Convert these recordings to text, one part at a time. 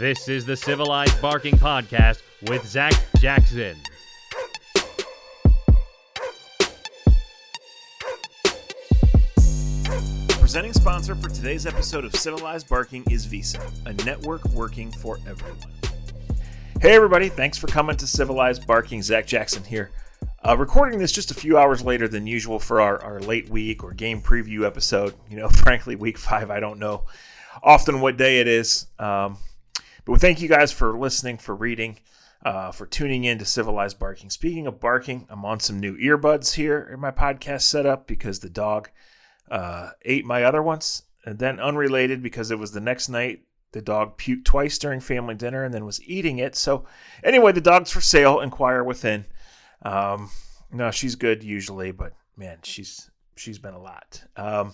This is the Civilized Barking Podcast with Zach Jackson. Presenting sponsor for today's episode of Civilized Barking is Visa, a network working for everyone. Hey, everybody, thanks for coming to Civilized Barking. Zach Jackson here. Uh, recording this just a few hours later than usual for our, our late week or game preview episode. You know, frankly, week five, I don't know often what day it is. Um, but we thank you guys for listening, for reading, uh, for tuning in to Civilized Barking. Speaking of barking, I'm on some new earbuds here in my podcast setup because the dog uh, ate my other ones. And then unrelated because it was the next night the dog puked twice during family dinner and then was eating it. So, anyway, the dog's for sale. Inquire within. Um, no, she's good usually, but man, she's she's been a lot. Um,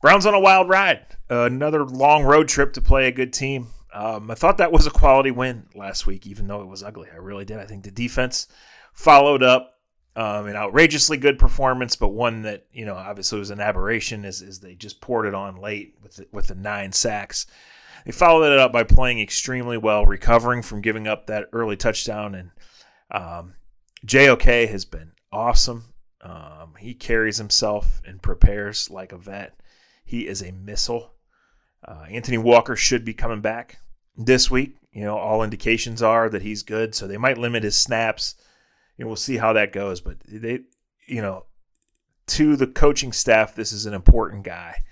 Browns on a wild ride. Uh, another long road trip to play a good team. Um, I thought that was a quality win last week, even though it was ugly. I really did. I think the defense followed up um, an outrageously good performance, but one that you know obviously was an aberration, as, as they just poured it on late with the, with the nine sacks. They followed it up by playing extremely well, recovering from giving up that early touchdown, and um, JOK has been awesome. Um, he carries himself and prepares like a vet. He is a missile. Uh, Anthony Walker should be coming back this week. You know, all indications are that he's good, so they might limit his snaps. Know, we'll see how that goes. But they, you know, to the coaching staff, this is an important guy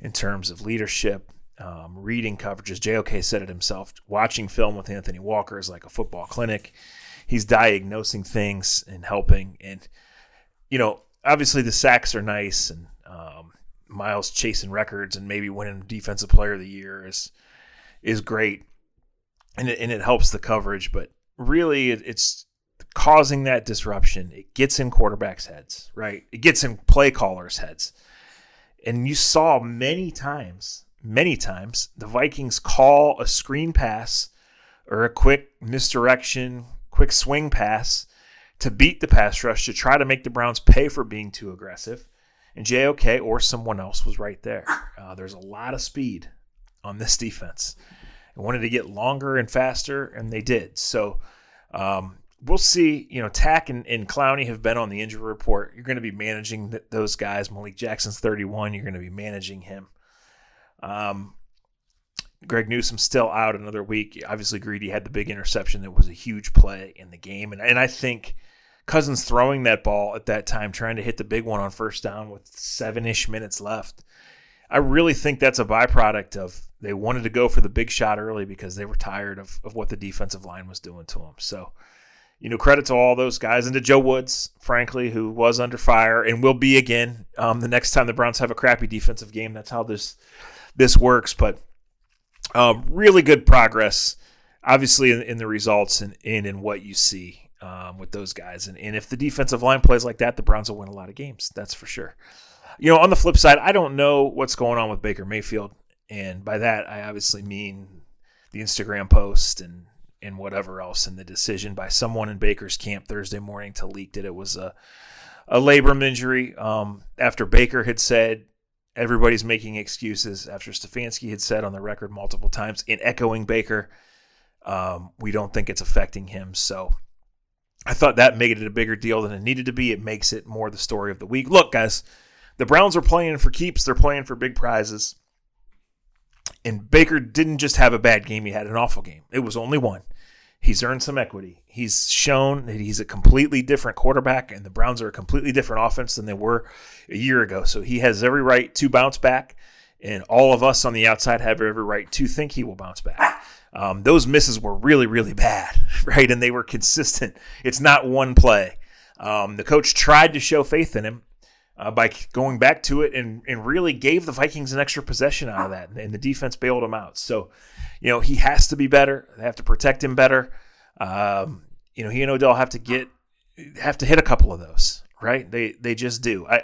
in terms of leadership, um, reading coverages. JOK said it himself. Watching film with Anthony Walker is like a football clinic he's diagnosing things and helping. And you know, obviously the sacks are nice, and um, Myles chasing records and maybe winning Defensive Player of the Year is is great, and it, and it helps the coverage. But really, it, it's causing that disruption. It gets in quarterbacks' heads, right? It gets in play callers' heads. And you saw many times, many times, the Vikings call a screen pass or a quick misdirection, quick swing pass to beat the pass rush to try to make the Browns pay for being too aggressive. And JOK or someone else was right there. Uh, there's a lot of speed on this defense. I wanted to get longer and faster, and they did. So um, we'll see. You know, Takk and, and Clowney have been on the injury report. You're going to be managing th- those guys. Malik Jackson's 31. You're going to be managing him. Um, Greg Newsome still out another week. Obviously, Greedy had the big interception that was a huge play in the game. And, and I think Cousins throwing that ball at that time, trying to hit the big one on first down with seven ish minutes left. I really think that's a byproduct of they wanted to go for the big shot early because they were tired of, of what the defensive line was doing to them. So, you know, credit to all those guys and to Joe Woods, frankly, who was under fire and will be again um, the next time the Browns have a crappy defensive game. That's how this this works. But um, really good progress, obviously, in, in the results and, and, in what you see um, with those guys. And, and if the defensive line plays like that, the Browns will win a lot of games. That's for sure. You know, on the flip side, I don't know what's going on with Baker Mayfield. And by that, I obviously mean the Instagram post and and whatever else and the decision by someone in Baker's camp Thursday morning to leak that it was a a labrum injury. Um, after Baker had said everybody's making excuses after Stefanski had said on the record multiple times in echoing Baker, um, we don't think it's affecting him. So I thought that made it a bigger deal than it needed to be. It makes it more the story of the week. Look, guys, the Browns are playing for keeps, they're playing for big prizes. And Baker didn't just have a bad game, he had an awful game. It was only one. He's earned some equity. He's shown that he's a completely different quarterback, and the Browns are a completely different offense than they were a year ago. So he has every right to bounce back, and all of us on the outside have every right to think he will bounce back. Um, those misses were really, really bad, right? And they were consistent. It's not one play. Um, the coach tried to show faith in him uh, by going back to it and, and really gave the Vikings an extra possession out of that, and the defense bailed him out. So, you know, he has to be better. They have to protect him better. Um, you know, he and Odell have to get have to hit a couple of those, right? They they just do. I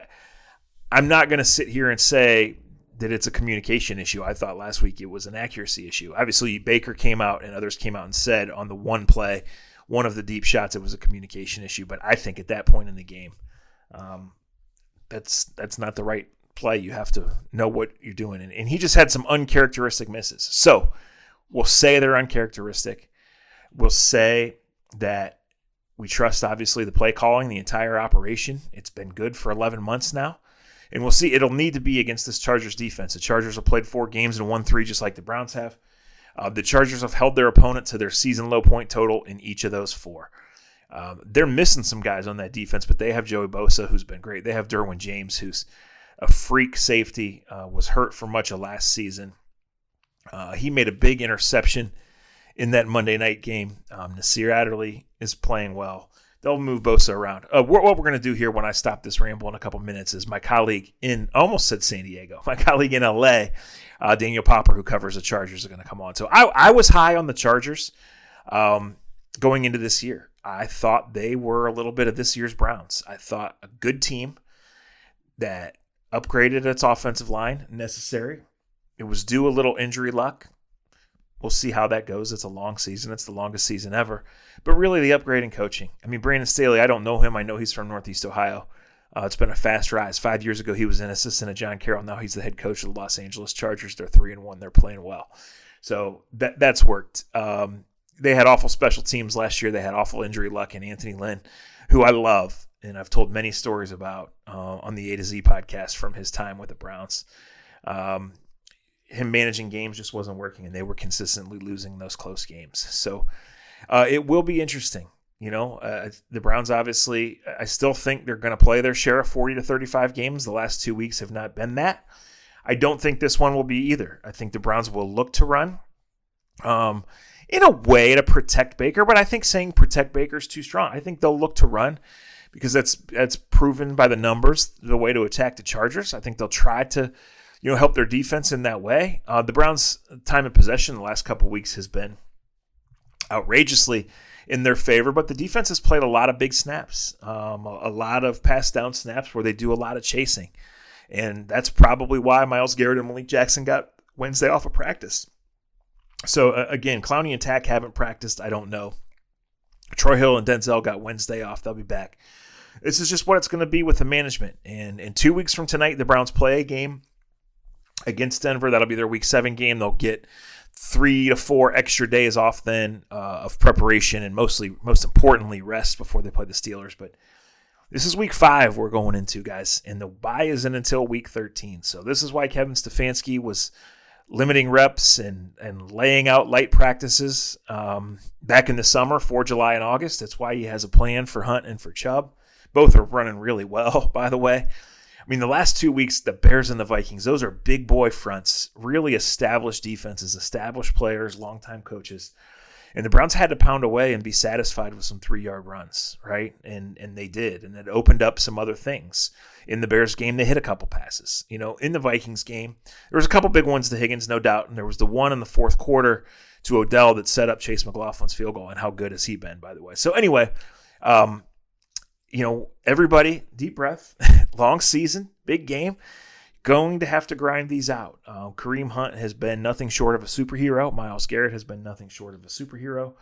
I'm not going to sit here and say that it's a communication issue. I thought last week it was an accuracy issue. Obviously, Baker came out and others came out and said on the one play, one of the deep shots, it was a communication issue. But I think at that point in the game, um, that's that's not the right play. You have to know what you're doing, and, and he just had some uncharacteristic misses. So we'll say they're uncharacteristic. We'll say that we trust obviously the play calling, the entire operation. It's been good for 11 months now. And we'll see, it'll need to be against this Chargers defense. The Chargers have played four games and won three, just like the Browns have. Uh, the Chargers have held their opponent to their season low point total in each of those four. Um, they're missing some guys on that defense, but they have Joey Bosa, who's been great. They have Derwin James, who's a freak safety, uh, was hurt for much of last season. Uh, he made a big interception in that Monday night game. Um, Nasir Adderley is playing well. They'll move Bosa around. Uh, what, we're going to do here when I stop this ramble in a couple minutes is my colleague in, almost said San Diego, my colleague in LA, uh, Daniel Popper, who covers the Chargers, is going to come on. So I, I was high on the Chargers um, going into this year. I thought they were a little bit of this year's Browns. I thought a good team that upgraded its offensive line necessary. It was due a little injury luck. We'll see how that goes. It's a long season. It's the longest season ever. But really, the upgrade in coaching. I mean, Brandon Staley, I don't know him. I know he's from Northeast Ohio. Uh, it's been a fast rise. Five years ago, he was an assistant at John Carroll. Now he's the head coach of the Los Angeles Chargers. They're three and one. They're playing well. So that that's worked. Um, they had awful special teams last year. They had awful injury luck and Anthony Lynn, who I love, and I've told many stories about uh, on the A to Z podcast from his time with the Browns. Um, him managing games just wasn't working, and they were consistently losing those close games. So uh, it will be interesting. You know, uh, the Browns obviously, I still think they're going to play their share of 40 to 35 games. The last two weeks have not been that. I don't think this one will be either. I think the Browns will look to run um, in a way to protect Baker, but I think saying protect Baker is too strong. I think they'll look to run because that's that's proven by the numbers the way to attack the Chargers. I think they'll try to you know, help their defense in that way. Uh, the Browns' time of possession the last couple weeks has been outrageously in their favor, but the defense has played a lot of big snaps, um, a, a, lot of pass down snaps where they do a lot of chasing. And that's probably why Myles Garrett and Malik Jackson got Wednesday off of practice. So, uh, again, Clowney and Takk haven't practiced. I don't know. Troy Hill and Denzel got Wednesday off. They'll be back. This is just what it's going to be with the management. And in two weeks from tonight, the Browns play a game against Denver. That'll be their week seven game. They'll get three to four extra days off then uh, of preparation and mostly, most importantly, rest before they play the Steelers. But this is week five we're going into, guys, and the bye isn't until week 13. So this is why Kevin Stefanski was limiting reps and, and laying out light practices um, back in the summer for July and August. That's why he has a plan for Hunt and for Chubb. Both are running really well, by the way. I mean, the last two weeks, the Bears and the Vikings, those are big boy fronts, really established defenses, established players, longtime coaches. And the Browns had to pound away and be satisfied with some three yard runs, right? And and they did. And it opened up some other things. In the Bears game, they hit a couple passes. You know, in the Vikings game, there was a couple big ones to Higgins, no doubt. And there was the one in the fourth quarter to Odell that set up Chase McLaughlin's field goal. And how good has he been, by the way? So anyway, um, you know, everybody, deep breath, long season, big game, going to have to grind these out. Uh, Kareem Hunt has been nothing short of a superhero. Myles Garrett has been nothing short of a superhero.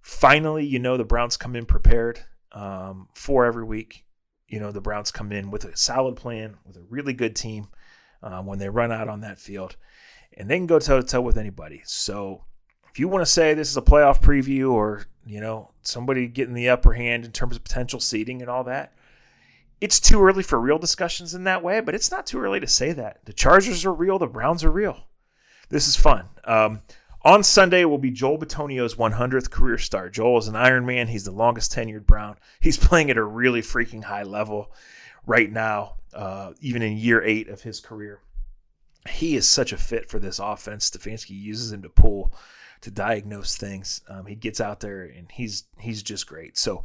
Finally, you know, the Browns come in prepared um, for every week. You know, the Browns come in with a solid plan, with a really good team um, when they run out on that field, and they can go toe to toe with anybody. So, if you want to say this is a playoff preview or you know, somebody getting the upper hand in terms of potential seeding and all that. It's too early for real discussions in that way, but it's not too early to say that. The Chargers are real, the Browns are real. This is fun. Um, on Sunday will be Joel Bitonio's 100th career start. Joel is an Iron Man. He's the longest tenured Brown. He's playing at a really freaking high level right now, uh, even in year eight of his career. He is such a fit for this offense. Stefanski uses him to pull to diagnose things. Um, he gets out there and he's he's just great. So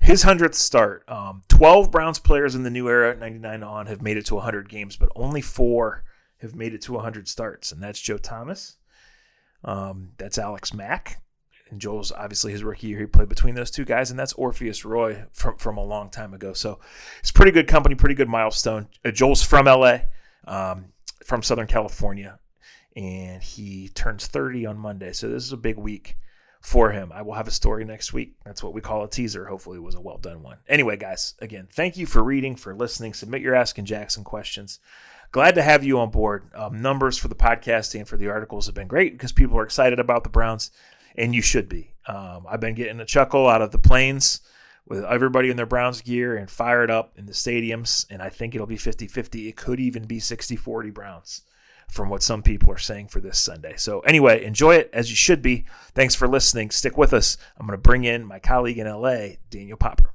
his hundredth start. Um, Twelve Browns players in the new era, ninety nine on, have made it to hundred games, but only four have made it to hundred starts, and that's Joe Thomas. Um, that's Alex Mack. And Joel's obviously his rookie year. He played between those two guys, and that's Orpheus Roye from, from a long time ago. So it's pretty good company, pretty good milestone. Uh, Joel's from LA, um, from Southern California, and he turns 30 on Monday. So this is a big week for him. I will have a story next week. That's what we call a teaser. Hopefully, it was a well done one. Anyway, guys, again, thank you for reading, for listening. Submit your Asking Jackson questions. Glad to have you on board. Um, numbers for the podcast and for the articles have been great because people are excited about the Browns, and you should be. Um, I've been getting a chuckle out of the planes with everybody in their Browns gear and fired up in the stadiums, and I think it'll be 50 50. It could even be 60 40 Browns from what some people are saying for this Sunday. So, anyway, enjoy it as you should be. Thanks for listening. Stick with us. I'm going to bring in my colleague in LA, Daniel Popper.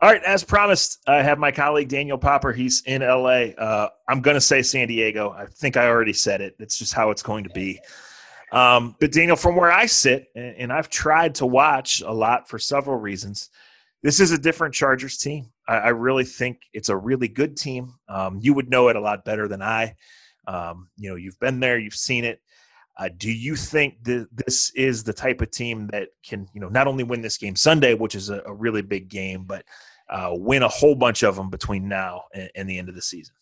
All right, as promised, I have my colleague Daniel Popper. He's in LA. Uh, I'm going to say San Diego. I think I already said it. It's just how it's going to be. Um, but Daniel, from where I sit, and, I've tried to watch a lot for several reasons, this is a different Chargers team. I, I really think it's a really good team. Um, you would know it a lot better than I. Um, you know, you've been there, you've seen it. Uh, do you think that this is the type of team that can, you know, not only win this game Sunday, which is a, a really big game, but uh, win a whole bunch of them between now and, and the end of the season.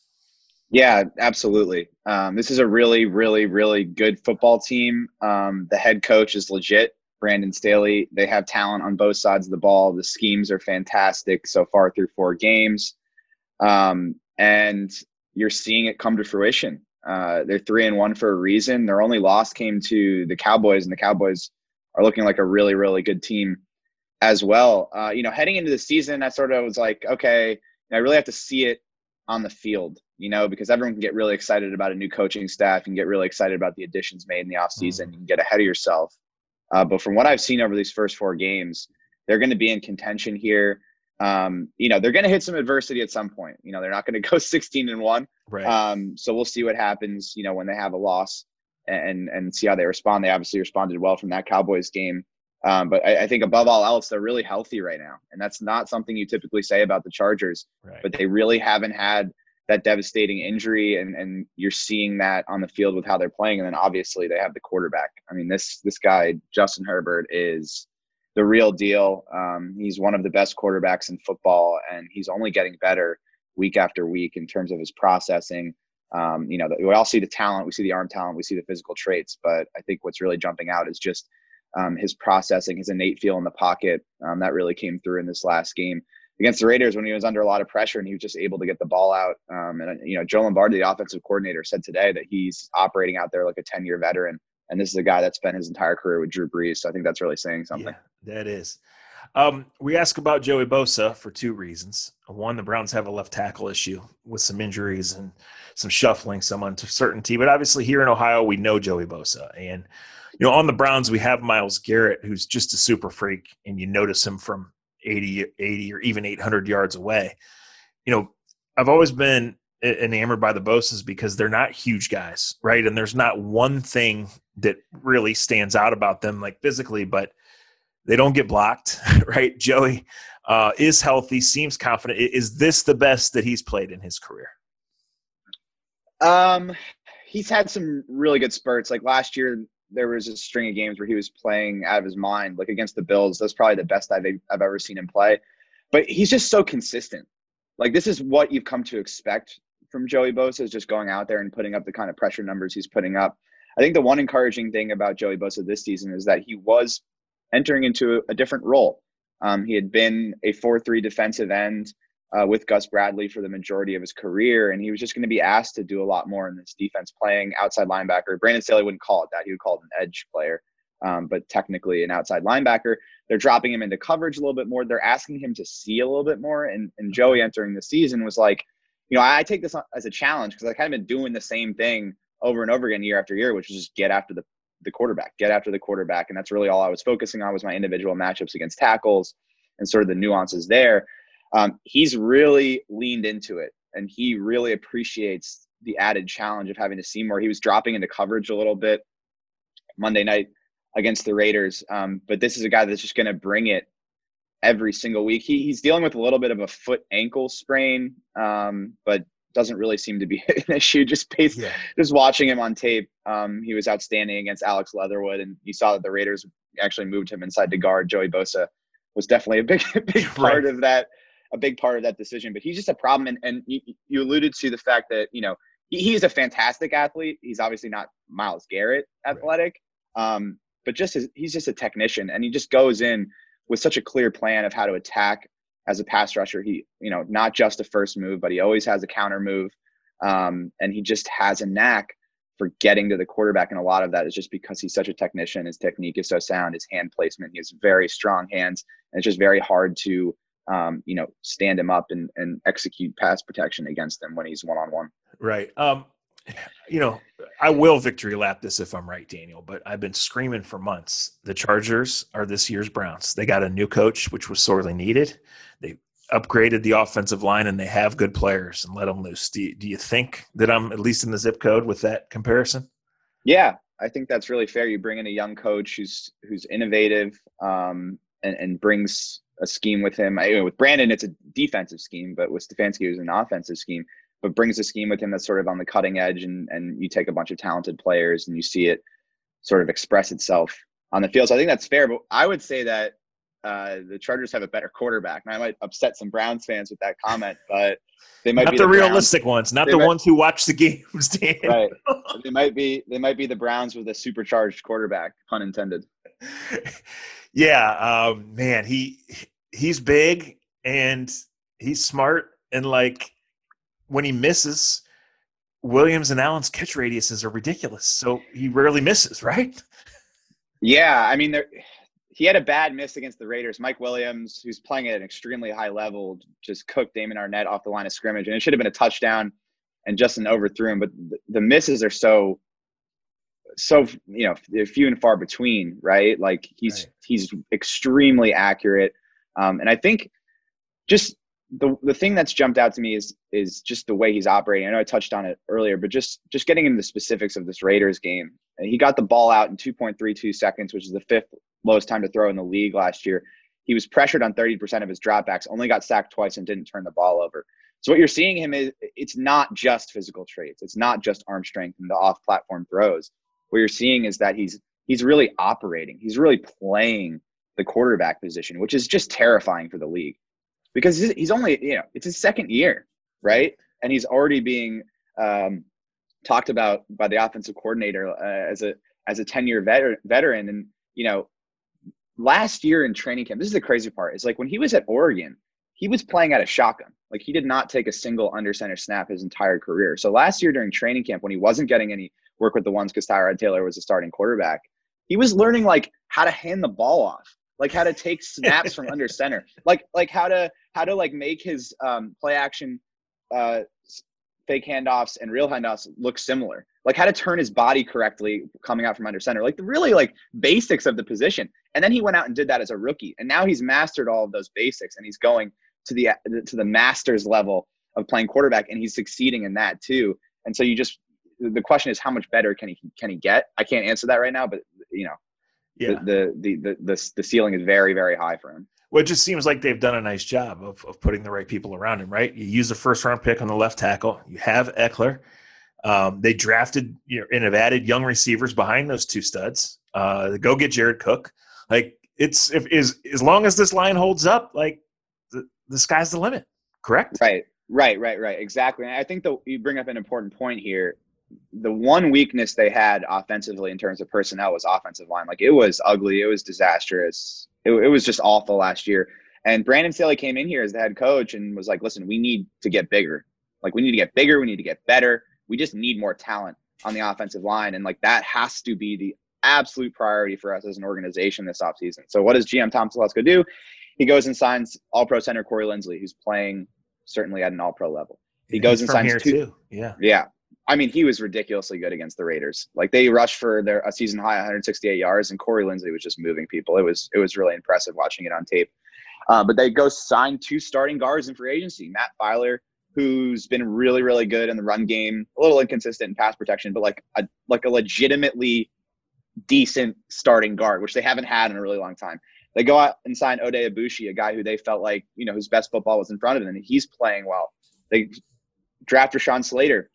Yeah, absolutely. Um, this is a really, really, really good football team. Um, the head coach is legit, Brandon Staley. They have talent on both sides of the ball. The schemes are fantastic so far through four games. Um, and you're seeing it come to fruition. Uh, they're three and one for a reason. Their only loss came to the Cowboys, and the Cowboys are looking like a really, really good team as well. Uh, you know, heading into the season, I sort of was like, okay, I really have to see it on the field, you know, because everyone can get really excited about a new coaching staff and get really excited about the additions made in the offseason. Mm. You can get ahead of yourself. Uh, but from what I've seen over these first four games, they're going to be in contention here. Um, you know, they're going to hit some adversity at some point. You know, they're not going to go 16 and one. Right. Um, so we'll see what happens, you know, when they have a loss and, and see how they respond. They obviously responded well from that Cowboys game. Um, but I, I, think above all else, they're really healthy right now, and that's not something you typically say about the Chargers. Right. But they really haven't had that devastating injury, and and you're seeing that on the field with how they're playing. And then obviously they have the quarterback. I mean, this this guy Justin Herbert is the real deal. Um, he's one of the best quarterbacks in football, and he's only getting better week after week in terms of his processing. Um, you know, we all see the talent, we see the arm talent, we see the physical traits, but I think what's really jumping out is just um, his processing, his innate feel in the pocket. Um, that really came through in this last game against the Raiders when he was under a lot of pressure and he was just able to get the ball out. Um, and you know, Joe Lombardi, the offensive coordinator, said today that he's operating out there like a 10 year veteran. And this is a guy that spent his entire career with Drew Brees. So I think that's really saying something. Yeah, that is. Um, we ask about Joey Bosa for two reasons. One, the Browns have a left tackle issue with some injuries and some shuffling, some uncertainty. But obviously, here in Ohio, we know Joey Bosa. And you know, on the Browns, we have Myles Garrett, who's just a super freak, and you notice him from 80, 80 or even 800 yards away. You know, I've always been enamored by the Bosas because they're not huge guys, right? And there's not one thing that really stands out about them, like physically, but they don't get blocked, right? Joey uh, is healthy, seems confident. Is this the best that he's played in his career? Um, he's had some really good spurts. Like last year, there was a string of games where he was playing out of his mind, like against the Bills. That's probably the best I've I've ever seen him play. But he's just so consistent. Like this is what you've come to expect from Joey Bosa is just going out there and putting up the kind of pressure numbers he's putting up. I think the one encouraging thing about Joey Bosa this season is that he was entering into a different role. Um, he had been a 4 3 defensive end uh, with Gus Bradley for the majority of his career, and he was just going to be asked to do a lot more in this defense, playing outside linebacker. Brandon Staley wouldn't call it that; he would call it an edge player, um, but technically an outside linebacker. They're dropping him into coverage a little bit more. They're asking him to see a little bit more, and, and Joey entering the season was like, you know, I, I take this as a challenge because I kind of been doing the same thing over and over again year after year, which was just get after the the quarterback, get after the quarterback, and that's really all I was focusing on was my individual matchups against tackles and sort of the nuances there um, he's really leaned into it and he really appreciates the added challenge of having to see more. He was dropping into coverage a little bit Monday night against the Raiders, um, but this is a guy that's just going to bring it every single week. He, he's dealing with a little bit of a foot ankle sprain, um, but doesn't really seem to be an issue. Just based, yeah. just watching him on tape, um, he was outstanding against Alex Leatherwood, and you saw that the Raiders actually moved him inside to guard Joey Bosa. Was definitely a big, big part right. of that a big part of that decision. But he's just a problem. And, and you, you alluded to the fact that, you know, he, he is a fantastic athlete. He's obviously not Myles Garrett athletic, um, but just as, he's just a technician. And he just goes in with such a clear plan of how to attack as a pass rusher. He, you know, not just a first move, but he always has a counter move. Um, and he just has a knack for getting to the quarterback. And a lot of that is just because he's such a technician. His technique is so sound, his hand placement, he has very strong hands. And it's just very hard to um, you know, stand him up and, and execute pass protection against him when he's one on one. Right. Um, you know, I will victory lap this if I'm right, Daniel, but I've been screaming for months. The Chargers are this year's Browns. They got a new coach, which was sorely needed. They upgraded the offensive line and they have good players and let them loose. Do you, do you think that I'm at least in the zip code with that comparison? Yeah, I think that's really fair. You bring in a young coach who's who's innovative um, and, and brings a scheme with him. I, with Brandon, it's a defensive scheme, but with Stefanski, it was an offensive scheme. But brings a scheme with him that's sort of on the cutting edge, and and you take a bunch of talented players and you see it sort of express itself on the field. So I think that's fair. But I would say that uh, the Chargers have a better quarterback. And I might upset some Browns fans with that comment, but they might not be the, the realistic ones, not they the might, ones who watch the games. Dan. Right? they might be. They might be the Browns with a supercharged quarterback, pun intended. yeah, um, man, he he's big and he's smart and like when he misses, Williams and Allen's catch radiuses are ridiculous. So he rarely misses, right? Yeah, I mean, there, he had a bad miss against the Raiders. Mike Williams, who's playing at an extremely high level, just cooked Damon Arnette off the line of scrimmage, and it should have been a touchdown. And Justin overthrew him, but the, the misses are so so you know they're few and far between, right? Like he's right. he's extremely accurate, um, and I think just the the thing that's jumped out to me is is just the way he's operating. I know I touched on it earlier, but just just getting into the specifics of this Raiders game. He got the ball out in 2.32 seconds, which is the fifth lowest time to throw in the league last year. He was pressured on 30% of his dropbacks, only got sacked twice and didn't turn the ball over. So what you're seeing him is it's not just physical traits. It's not just arm strength and the off-platform throws what you're seeing is that he's he's really operating. He's really playing the quarterback position, which is just terrifying for the league because he's only you know it's his second year, right? And he's already being um, talked about by the offensive coordinator uh, as a as a 10 year veteran, veteran. And you know, last year in training camp, this is the crazy part. Is like when he was at Oregon, he was playing at a shotgun. Like he did not take a single under center snap his entire career. So last year during training camp, when he wasn't getting any work with the ones because Tyrod Taylor was a starting quarterback. He was learning like how to hand the ball off, like how to take snaps from under center, like like how to how to like make his um, play action uh, fake handoffs and real handoffs look similar, like how to turn his body correctly coming out from under center, like the really like basics of the position. And then he went out and did that as a rookie, and now he's mastered all of those basics, and he's going to the to the masters level of playing quarterback, and he's succeeding in that too. And so you just the question is how much better can he can he get? I can't answer that right now, but you know, yeah. the, the the the the ceiling is very very high for him. Well, it just seems like they've done a nice job of, of putting the right people around him, right? You use the first round pick on the left tackle. You have Ekeler. Um, they drafted you know, and have added young receivers behind those two studs. Uh, go get Jared Cook. Like it's if is as long as this line holds up, like the, the sky's the limit. Correct? Right, right, right, right. Exactly. And I think that you bring up an important point here. The one weakness they had offensively in terms of personnel was offensive line. Like it was ugly. It was disastrous. It, it was just awful last year. And Brandon Staley came in here as the head coach and was like, listen, we need to get bigger. Like we need to get bigger. We need to get better. We just need more talent on the offensive line. And like that has to be the absolute priority for us as an organization this offseason. So what does GM Tom Telesco do? He goes and signs all pro center Corey Linsley, who's playing certainly at an all pro level. He goes and signs two. Too. Yeah. Yeah. I mean, he was ridiculously good against the Raiders. Like they rushed for their a season high 168 yards, and Corey Linsley was just moving people. It was it was really impressive watching it on tape. Uh, but they go sign two starting guards in free agency. Matt Feiler, who's been really really good in the run game, a little inconsistent in pass protection, but like a like a legitimately decent starting guard, which they haven't had in a really long time. They go out and sign Oday Aboushi, a guy who they felt like, you know, whose best football was in front of him, and he's playing well. They draft Rashawn Slater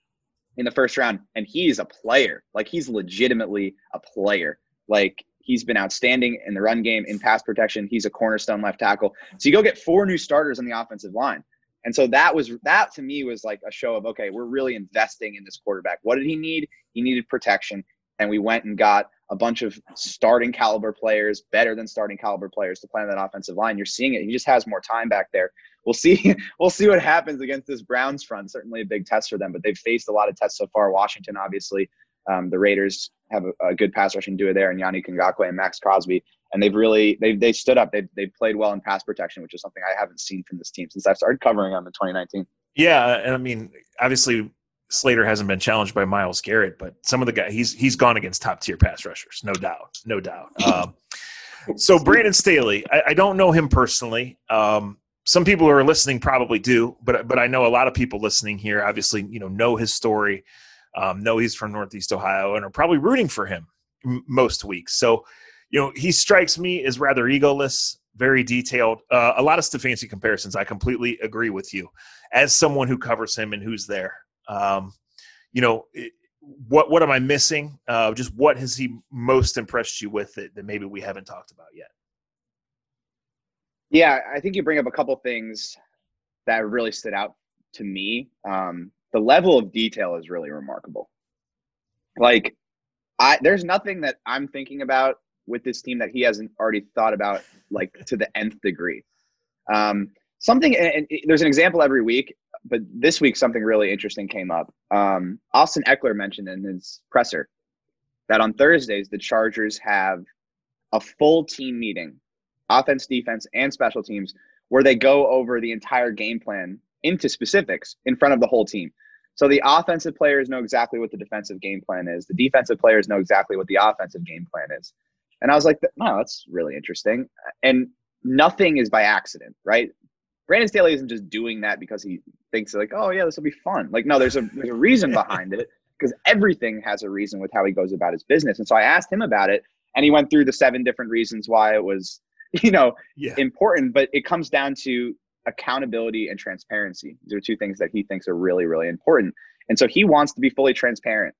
in the first round, and he's a player. Like he's legitimately a player. Like he's been outstanding in the run game, in pass protection. He's a cornerstone left tackle. So you go get four new starters on the offensive line. And so that was that to me was like a show of okay, we're really investing in this quarterback. What did he need? He needed protection, and we went and got a bunch of starting caliber players, better than starting caliber players to play on that offensive line. You're seeing it. He just has more time back there. We'll see. We'll see what happens against this Browns front. Certainly a big test for them, but they've faced a lot of tests so far. Washington, obviously, um, the Raiders have a, a, good pass rushing duo there, and Yanni Ngakoue and Maxx Crosby, and they've really they they stood up. They they played well in pass protection, which is something I haven't seen from this team since I started covering them in 2019. Yeah, and I mean, obviously Slater hasn't been challenged by Myles Garrett, but some of the guys he's he's gone against top tier pass rushers, no doubt, no doubt. Um, so Brandon Staley, I, I, don't know him personally. Um, some people who are listening probably do, but but I know a lot of people listening here obviously you know know his story, um, know he's from Northeast Ohio, and are probably rooting for him m- most weeks. So you know he strikes me as rather egoless, very detailed. Uh, a lot of Stefanski comparisons. I completely agree with you. As someone who covers him and who's there, um, you know, it, what what am I missing? Uh, just what has he most impressed you with that, that maybe we haven't talked about yet? Yeah, I think you bring up a couple things that really stood out to me. Um, the level of detail is really remarkable. Like, I there's nothing that I'm thinking about with this team that he hasn't already thought about, like to the nth degree. Um, something, and there's an example every week but this week something really interesting came up. Um, Austin Ekeler mentioned in his presser that on Thursdays the Chargers have a full team meeting, offense, defense, and special teams, where they go over the entire game plan into specifics in front of the whole team. So the offensive players know exactly what the defensive game plan is. The defensive players know exactly what the offensive game plan is. And I was like, wow, that's really interesting. And nothing is by accident, right? Brandon Staley isn't just doing that because he thinks like, oh yeah, this will be fun. Like, no, there's a there's a reason behind it because everything has a reason with how he goes about his business. And so I asked him about it, and he went through the seven different reasons why it was, you know, yeah. important. But it comes down to accountability and transparency. These are two things that he thinks are really really important. And so he wants to be fully transparent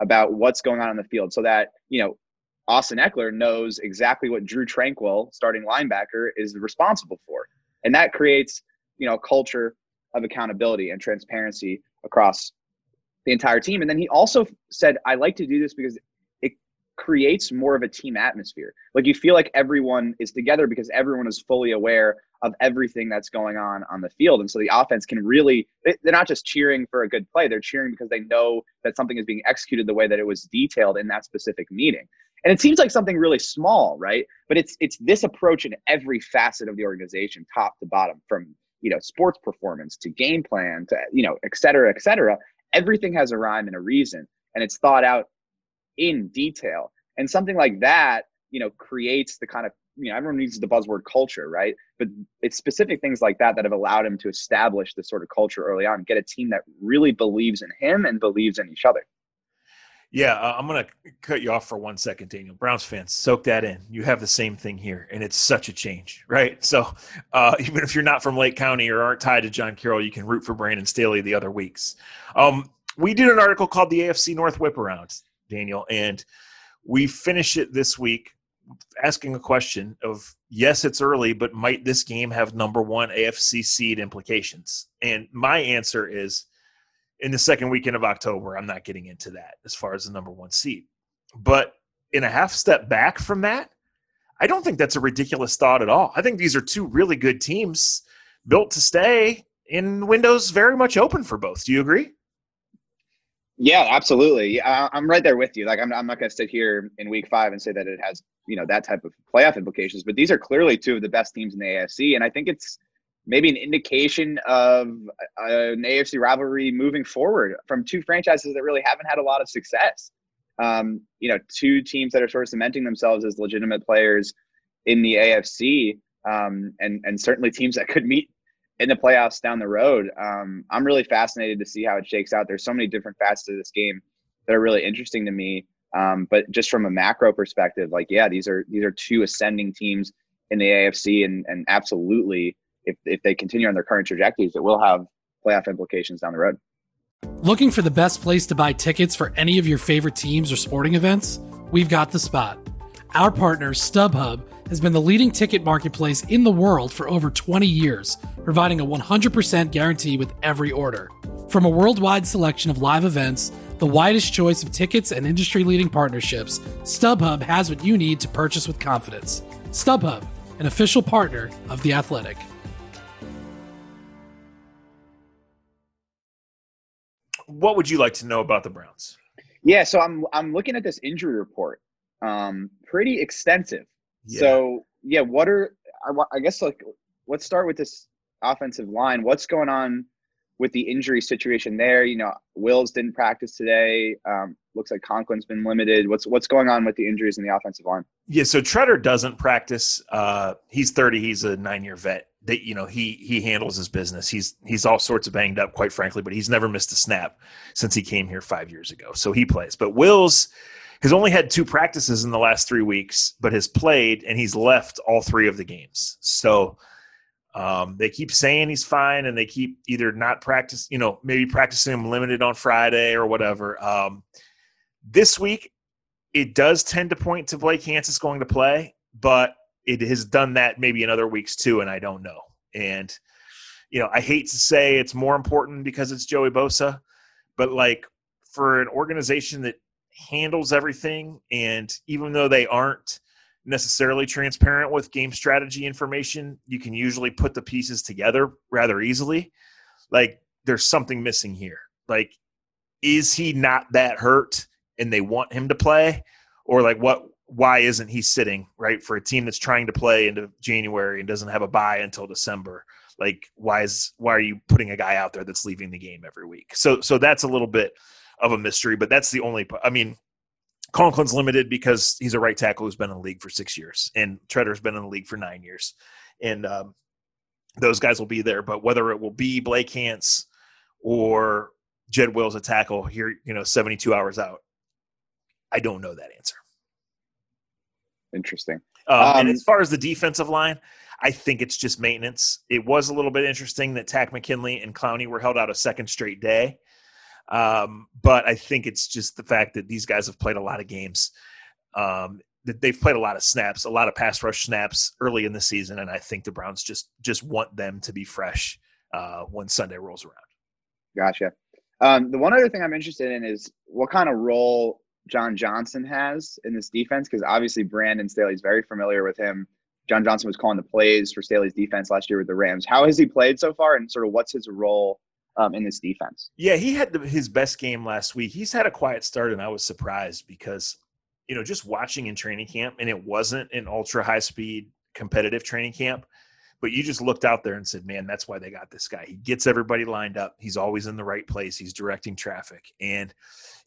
about what's going on in the field, so that you know Austin Ekeler knows exactly what Drue Tranquill starting linebacker, is responsible for and that creates you know a culture of accountability and transparency across the entire team and then he also said i like to do this because creates more of a team atmosphere. Like you feel like everyone is together because everyone is fully aware of everything that's going on on the field. And so the offense can really they're not just cheering for a good play. They're cheering because they know that something is being executed the way that it was detailed in that specific meeting. And it seems like something really small right? But it's it's this approach in every facet of the organization top to bottom from you know sports performance to game plan to you know et cetera et cetera. Everything has a rhyme and a reason and it's thought out in detail and something like that you know creates the kind of you know everyone uses the buzzword culture right but it's specific things like that that have allowed him to establish this sort of culture early on get a team that really believes in him and believes in each other yeah, uh, I'm going to cut you off for one second, Daniel. Browns fans, soak that in. You have the same thing here, and it's such a change, right? So, uh, even if you're not from Lake County or aren't tied to John Carroll, you can root for Brandon Staley the other weeks. Um, we did an article called the AFC North Whip Around, Daniel, and we finish it this week asking a question of yes, it's early, but might this game have number one AFC seed implications? And my answer is in the second weekend of October, I'm not getting into that as far as the number one seed. But in a half step back from that, I don't think that's a ridiculous thought at all. I think these are two really good teams built to stay in windows very much open for both. Do you agree? Yeah, absolutely. I'm right there with you. Like, I'm, I'm not going to sit here in week five and say that it has, you know, that type of playoff implications, but these are clearly two of the best teams in the AFC. And I think it's maybe an indication of an AFC rivalry moving forward from two franchises that really haven't had a lot of success. Um, you know, two teams that are sort of cementing themselves as legitimate players in the AFC, um, and and certainly teams that could meet in the playoffs down the road. Um, I'm really fascinated to see how it shakes out. There's so many different facets of this game that are really interesting to me. Um, but just from a macro perspective, like yeah, these are these are two ascending teams in the AFC, and and absolutely, if if they continue on their current trajectories, it will have playoff implications down the road. Looking for the best place to buy tickets for any of your favorite teams or sporting events? We've got the spot. Our partner, StubHub, has been the leading ticket marketplace in the world for over 20 years, providing a 100% guarantee with every order. From a worldwide selection of live events, the widest choice of tickets, and industry leading partnerships, StubHub has what you need to purchase with confidence. StubHub, an official partner of The Athletic. What would you like to know about the Browns? Yeah, so I'm I'm looking at this injury report. Um, pretty extensive. Yeah. So yeah, what are I, I guess like let's start with this offensive line. What's going on with the injury situation there? You know, Wills didn't practice today. Um, looks like Conklin's been limited. What's what's going on with the injuries in the offensive line? Yeah, so Tretter doesn't practice. Uh, he's 30. He's a nine year vet. That you know he he handles his business. He's he's all sorts of banged up, quite frankly, but he's never missed a snap since he came here five years ago. So he plays. But Wills has only had two practices in the last three weeks, but has played and he's left all three of the games. So um, they keep saying he's fine, and they keep either not practice, you know, maybe practicing him limited on Friday or whatever. Um, this week, it does tend to point to Blake Hance's going to play, but it has done that maybe in other weeks too, and I don't know. And you know, I hate to say it's more important because it's Joey Bosa, but like for an organization that handles everything. And even though they aren't necessarily transparent with game strategy information, you can usually put the pieces together rather easily. Like there's something missing here. Like, is he not that hurt and they want him to play? Or like what why isn't he sitting, right? For a team that's trying to play into January and doesn't have a bye until December. Like why is why are you putting a guy out there that's leaving the game every week? So so that's a little bit of a mystery, but that's the only. I mean, Conklin's limited because he's a right tackle who's been in the league for six years, and Tretter's been in the league for nine years, and um, those guys will be there. But whether it will be Blake Hance or Jed Wills a tackle here, you know, seventy-two hours out, I don't know that answer. Interesting. Um, um, and as far as the defensive line, I think it's just maintenance. It was a little bit interesting that Takk McKinley and Clowney were held out a second straight day. Um, but I think it's just the fact that these guys have played a lot of games. Um, that they've played a lot of snaps, a lot of pass rush snaps early in the season, and I think the Browns just just want them to be fresh uh, when Sunday rolls around. Gotcha. Um, the one other thing I'm interested in is what kind of role John Johnson has in this defense, because obviously Brandon Staley is very familiar with him. John Johnson was calling the plays for Staley's defense last year with the Rams. How has he played so far, and sort of what's his role um, in this defense. Yeah, he had the, his best game last week. He's had a quiet start, and I was surprised because, you know, just watching in training camp, and it wasn't an ultra high speed competitive training camp, but you just looked out there and said, man, that's why they got this guy. He gets everybody lined up. He's always in the right place. He's directing traffic. And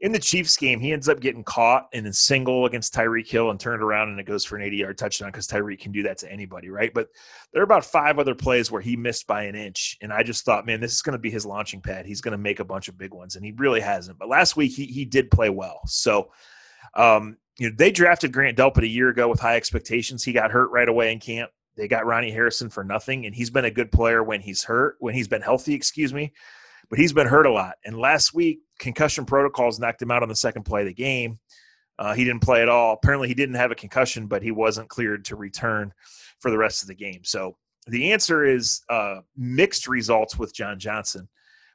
in the Chiefs game, he ends up getting caught in a single against Tyreek Hill and turned around and it goes for an 80 yard touchdown because Tyreek can do that to anybody, right? But there are about five other plays where he missed by an inch. And I just thought, man, this is going to be his launching pad. He's going to make a bunch of big ones. And he really hasn't. But last week, he, he did play well. So, um, you know, they drafted Grant Delpit a year ago with high expectations. He got hurt right away in camp. They got Ronnie Harrison for nothing, and he's been a good player when he's hurt, when he's been healthy, excuse me. But he's been hurt a lot. And last week, concussion protocols knocked him out on the second play of the game. Uh, he didn't play at all. Apparently, he didn't have a concussion, but he wasn't cleared to return for the rest of the game. So the answer is uh, mixed results with John Johnson.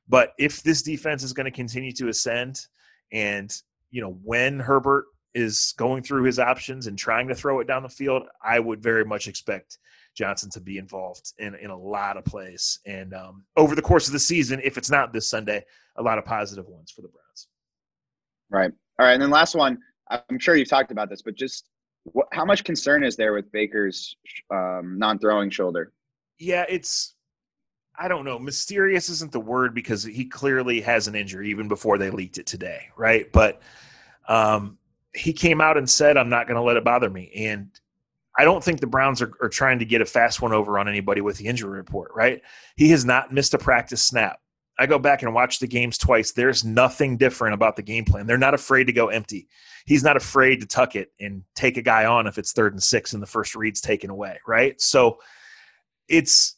But if this defense is going to continue to ascend, and you know when Herbert is going through his options and trying to throw it down the field, I would very much expect Johnson to be involved in, in a lot of plays. And um, over the course of the season, if it's not this Sunday, a lot of positive ones for the Browns. Right. All right. And then last one, I'm sure you've talked about this, but just what, how much concern is there with Baker's um, non throwing shoulder? Yeah, it's, I don't know. Mysterious isn't the word because he clearly has an injury even before they leaked it today. Right. But, um, he came out and said, I'm not going to let it bother me. And I don't think the Browns are, are trying to get a fast one over on anybody with the injury report, right? He has not missed a practice snap. I go back and watch the games twice. There's nothing different about the game plan. They're not afraid to go empty. He's not afraid to tuck it and take a guy on if it's third and six and the first read's taken away, right? So it's,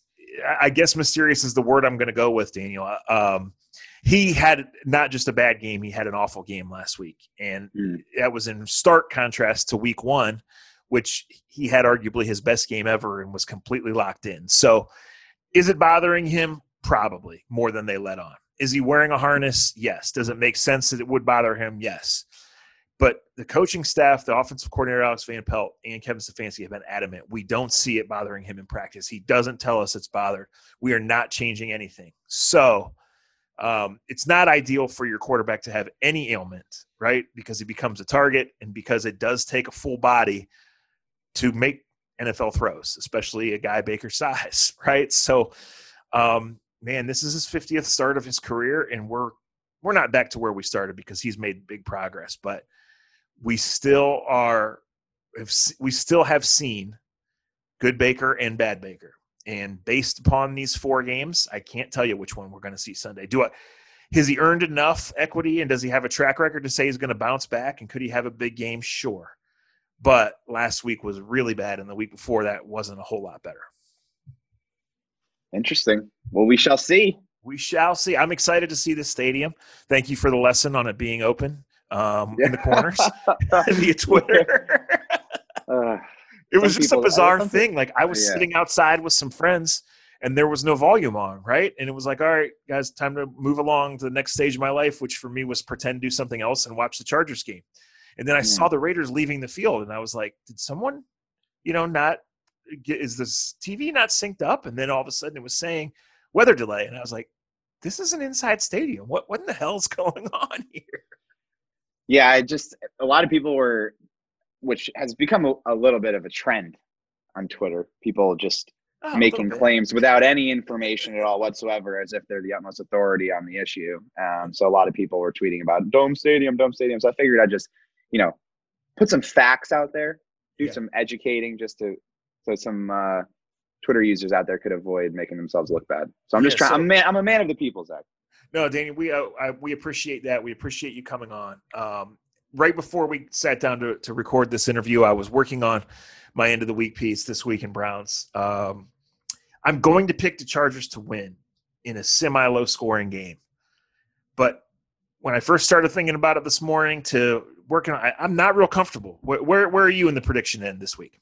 I guess mysterious is the word I'm going to go with, Daniel. Um, he had not just a bad game, he had an awful game last week. And mm. that was in stark contrast to week one, which he had arguably his best game ever and was completely locked in. So is it bothering him? Probably more than they let on. Is he wearing a harness? Yes. Does it make sense that it would bother him? Yes. But the coaching staff, the offensive coordinator Alex Van Pelt and Kevin Stefanski have been adamant. We don't see it bothering him in practice. He doesn't tell us it's bothered. We are not changing anything. So um, it's not ideal for your quarterback to have any ailment, right? Because he becomes a target and because it does take a full body to make NFL throws, especially a guy Baker size, right? So, um, man, this is his 50th start of his career, and we're we're not back to where we started because he's made big progress, but we still are we still have seen good Baker and bad Baker. And based upon these four games, I can't tell you which one we're going to see Sunday. Do I? Has he earned enough equity, and does he have a track record to say he's going to bounce back? And could he have a big game? Sure. But last week was really bad, and the week before that wasn't a whole lot better. Interesting. Well, we shall see. We shall see. I'm excited to see the stadium. Thank you for the lesson on it being open um, in the corners via Twitter. uh, it was just a bizarre thing. Like I was yeah. sitting outside with some friends and there was no volume on, right? And it was like, all right, guys, time to move along to the next stage of my life, which for me was pretend do something else and watch the Chargers game. And then I saw the Raiders leaving the field, and I was like, did someone, you know, not get, is this TV not synced up? And then all of a sudden it was saying weather delay, and I was like, this is an inside stadium. What what in the hell's going on here? Yeah, I just a lot of people were which has become a, a little bit of a trend on Twitter. People just oh, making claims without any information at all whatsoever, as if they're the utmost authority on the issue. Um, so a lot of people were tweeting about Dome Stadium, Dome Stadium. So I figured I'd just, you know, put some facts out there, do yeah. some educating, just to so some uh, Twitter users out there could avoid making themselves look bad. So I'm just yeah, trying. So, I'm, a man, I'm a man of the people, Zach. No, Danny, we uh, I, we appreciate that. We appreciate you coming on. Um, right before we sat down to, to record this interview, I was working on my end of the week piece this week in Browns. Um, I'm going to pick the Chargers to win in a semi low scoring game. But when I first started thinking about it this morning to working I, am not real comfortable. Where, where, where are you in the prediction end this week?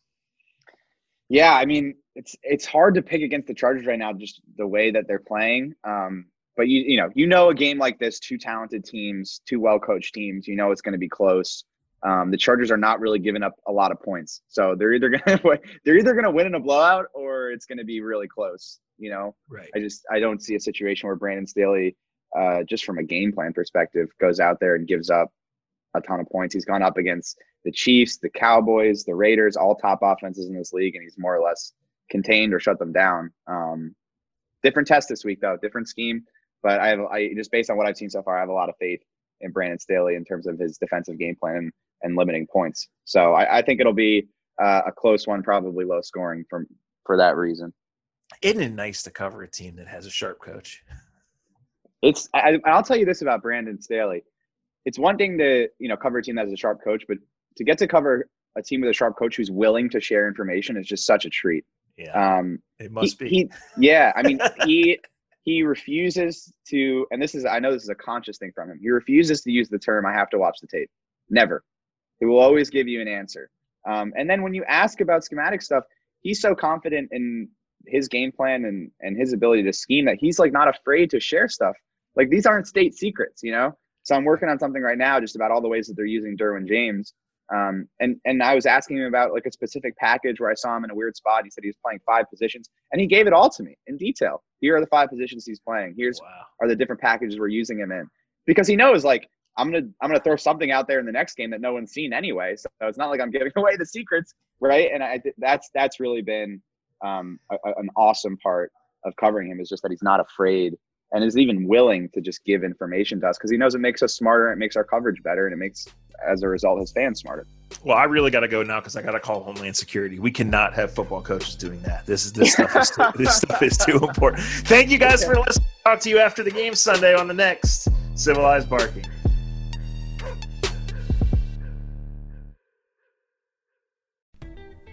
Yeah, I mean, it's it's hard to pick against the Chargers right now, just the way that they're playing. Um, but you you know you know a game like this, two talented teams, two well coached teams, you know it's going to be close. Um, the Chargers are not really giving up a lot of points, so they're either gonna they're either gonna win in a blowout or it's gonna be really close. You know, right? I just I don't see a situation where Brandon Staley, uh, just from a game plan perspective, goes out there and gives up a ton of points. He's gone up against the Chiefs, the Cowboys, the Raiders, all top offenses in this league, and he's more or less contained or shut them down. Um, different test this week though, different scheme. But I have, I just based on what I've seen so far, I have a lot of faith in Brandon Staley in terms of his defensive game plan and limiting points. So I, I think it'll be uh, a close one, probably low scoring from for that reason. Isn't it nice to cover a team that has a sharp coach? It's. I, I'll tell you this about Brandon Staley. It's one thing to you know cover a team that has a sharp coach, but to get to cover a team with a sharp coach who's willing to share information is just such a treat. Yeah, um, it must he, be. He, yeah, I mean, he he refuses to, and this is, I know this is a conscious thing from him. He refuses to use the term, I have to watch the tape. Never. He will always give you an answer. Um, and then when you ask about schematic stuff, he's so confident in his game plan and, and his ability to scheme that he's like not afraid to share stuff. Like these aren't state secrets, you know? So I'm working on something right now just about all the ways that they're using Derwin James. Um, and and I was asking him about like a specific package where I saw him in a weird spot. He said he was playing five positions, and he gave it all to me in detail. Here are the five positions he's playing. Here's wow. are the different packages we're using him in, because he knows like I'm gonna I'm gonna throw something out there in the next game that no one's seen anyway. So it's not like I'm giving away the secrets, right? And I that's that's really been um, a, an awesome part of covering him is just that he's not afraid and is even willing to just give information to us because he knows it makes us smarter, it makes our coverage better, and it makes as a result his fans smarter. Well, I really got to go now because I got to call Homeland Security. We cannot have football coaches doing that. This is this stuff is too, this stuff is too important. Thank you guys for listening. Talk to you after the game Sunday on the next Civilized Barking.